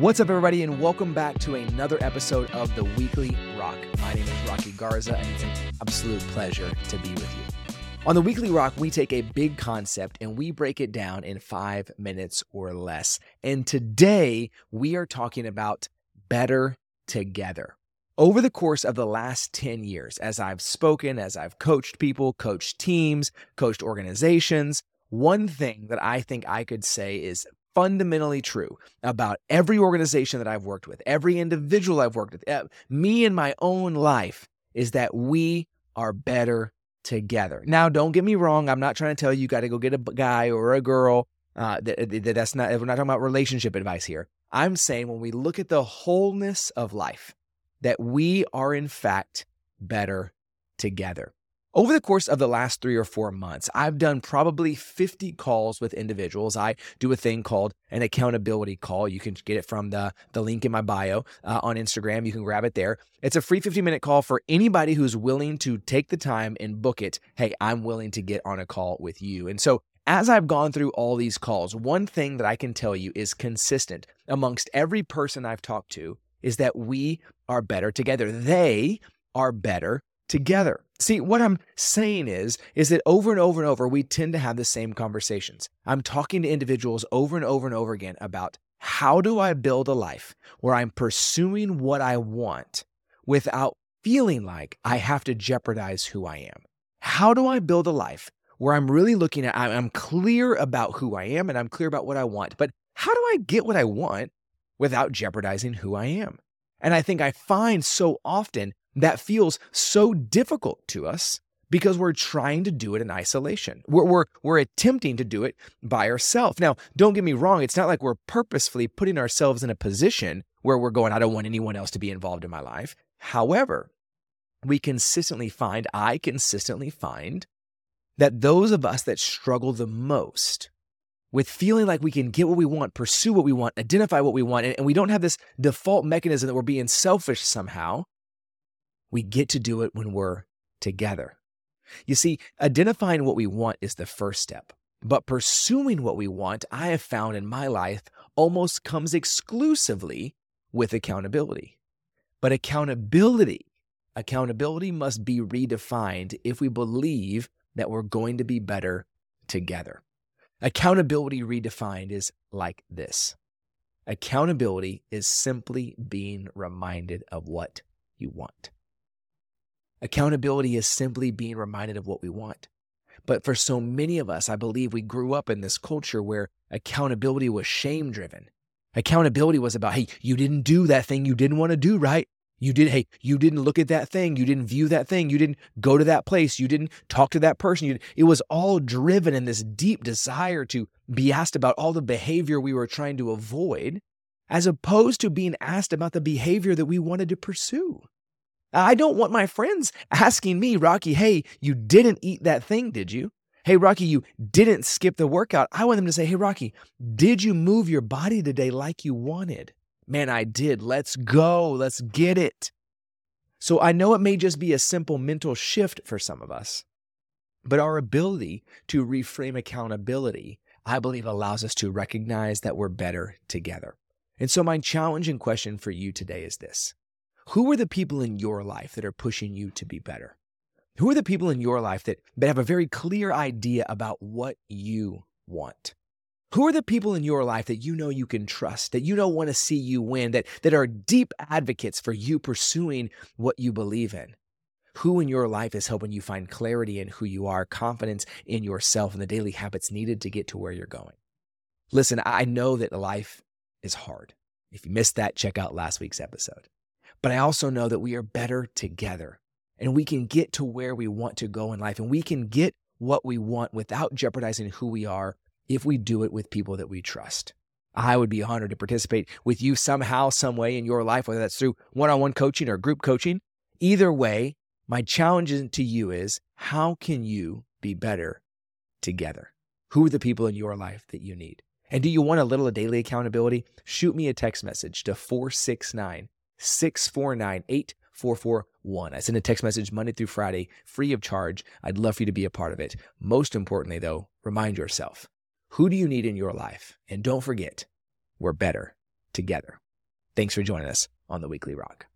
What's up, everybody, and welcome back to another episode of the Weekly Rock. My name is Rocky Garza, and it's an absolute pleasure to be with you. On the Weekly Rock, we take a big concept and we break it down in five minutes or less. And today, we are talking about better together. Over the course of the last 10 years, as I've spoken, as I've coached people, coached teams, coached organizations, one thing that I think I could say is fundamentally true about every organization that I've worked with, every individual I've worked with, eh, me in my own life, is that we are better together. Now, don't get me wrong. I'm not trying to tell you you got to go get a guy or a girl. Uh, that, that, that's not, we're not talking about relationship advice here. I'm saying when we look at the wholeness of life, that we are in fact better together. Over the course of the last three or four months, I've done probably 50 calls with individuals. I do a thing called an accountability call. You can get it from the, the link in my bio uh, on Instagram. You can grab it there. It's a free 50 minute call for anybody who's willing to take the time and book it. Hey, I'm willing to get on a call with you. And so as I've gone through all these calls, one thing that I can tell you is consistent amongst every person I've talked to is that we are better together. They are better together. See, what I'm saying is is that over and over and over we tend to have the same conversations. I'm talking to individuals over and over and over again about how do I build a life where I'm pursuing what I want without feeling like I have to jeopardize who I am? How do I build a life where I'm really looking at I'm clear about who I am and I'm clear about what I want, but how do I get what I want without jeopardizing who I am? And I think I find so often that feels so difficult to us because we're trying to do it in isolation. We're, we're, we're attempting to do it by ourselves. Now, don't get me wrong, it's not like we're purposefully putting ourselves in a position where we're going, I don't want anyone else to be involved in my life. However, we consistently find, I consistently find, that those of us that struggle the most with feeling like we can get what we want, pursue what we want, identify what we want, and, and we don't have this default mechanism that we're being selfish somehow, we get to do it when we're together. You see, identifying what we want is the first step. But pursuing what we want, I have found in my life, almost comes exclusively with accountability. But accountability, accountability must be redefined if we believe that we're going to be better together. Accountability redefined is like this accountability is simply being reminded of what you want. Accountability is simply being reminded of what we want. But for so many of us, I believe we grew up in this culture where accountability was shame driven. Accountability was about, hey, you didn't do that thing you didn't want to do, right? You did, hey, you didn't look at that thing. You didn't view that thing. You didn't go to that place. You didn't talk to that person. You, it was all driven in this deep desire to be asked about all the behavior we were trying to avoid, as opposed to being asked about the behavior that we wanted to pursue. I don't want my friends asking me, Rocky, hey, you didn't eat that thing, did you? Hey, Rocky, you didn't skip the workout. I want them to say, hey, Rocky, did you move your body today like you wanted? Man, I did. Let's go. Let's get it. So I know it may just be a simple mental shift for some of us, but our ability to reframe accountability, I believe, allows us to recognize that we're better together. And so, my challenging question for you today is this who are the people in your life that are pushing you to be better? Who are the people in your life that, that have a very clear idea about what you want? Who are the people in your life that you know you can trust, that you know want to see you win, that, that are deep advocates for you pursuing what you believe in? Who in your life is helping you find clarity in who you are, confidence in yourself, and the daily habits needed to get to where you're going? Listen, I know that life is hard. If you missed that, check out last week's episode. But I also know that we are better together and we can get to where we want to go in life and we can get what we want without jeopardizing who we are if we do it with people that we trust. I would be honored to participate with you somehow, some way in your life, whether that's through one on one coaching or group coaching. Either way, my challenge to you is how can you be better together? Who are the people in your life that you need? And do you want a little daily accountability? Shoot me a text message to 469 649 8441. I send a text message Monday through Friday, free of charge. I'd love for you to be a part of it. Most importantly, though, remind yourself who do you need in your life? And don't forget, we're better together. Thanks for joining us on the Weekly Rock.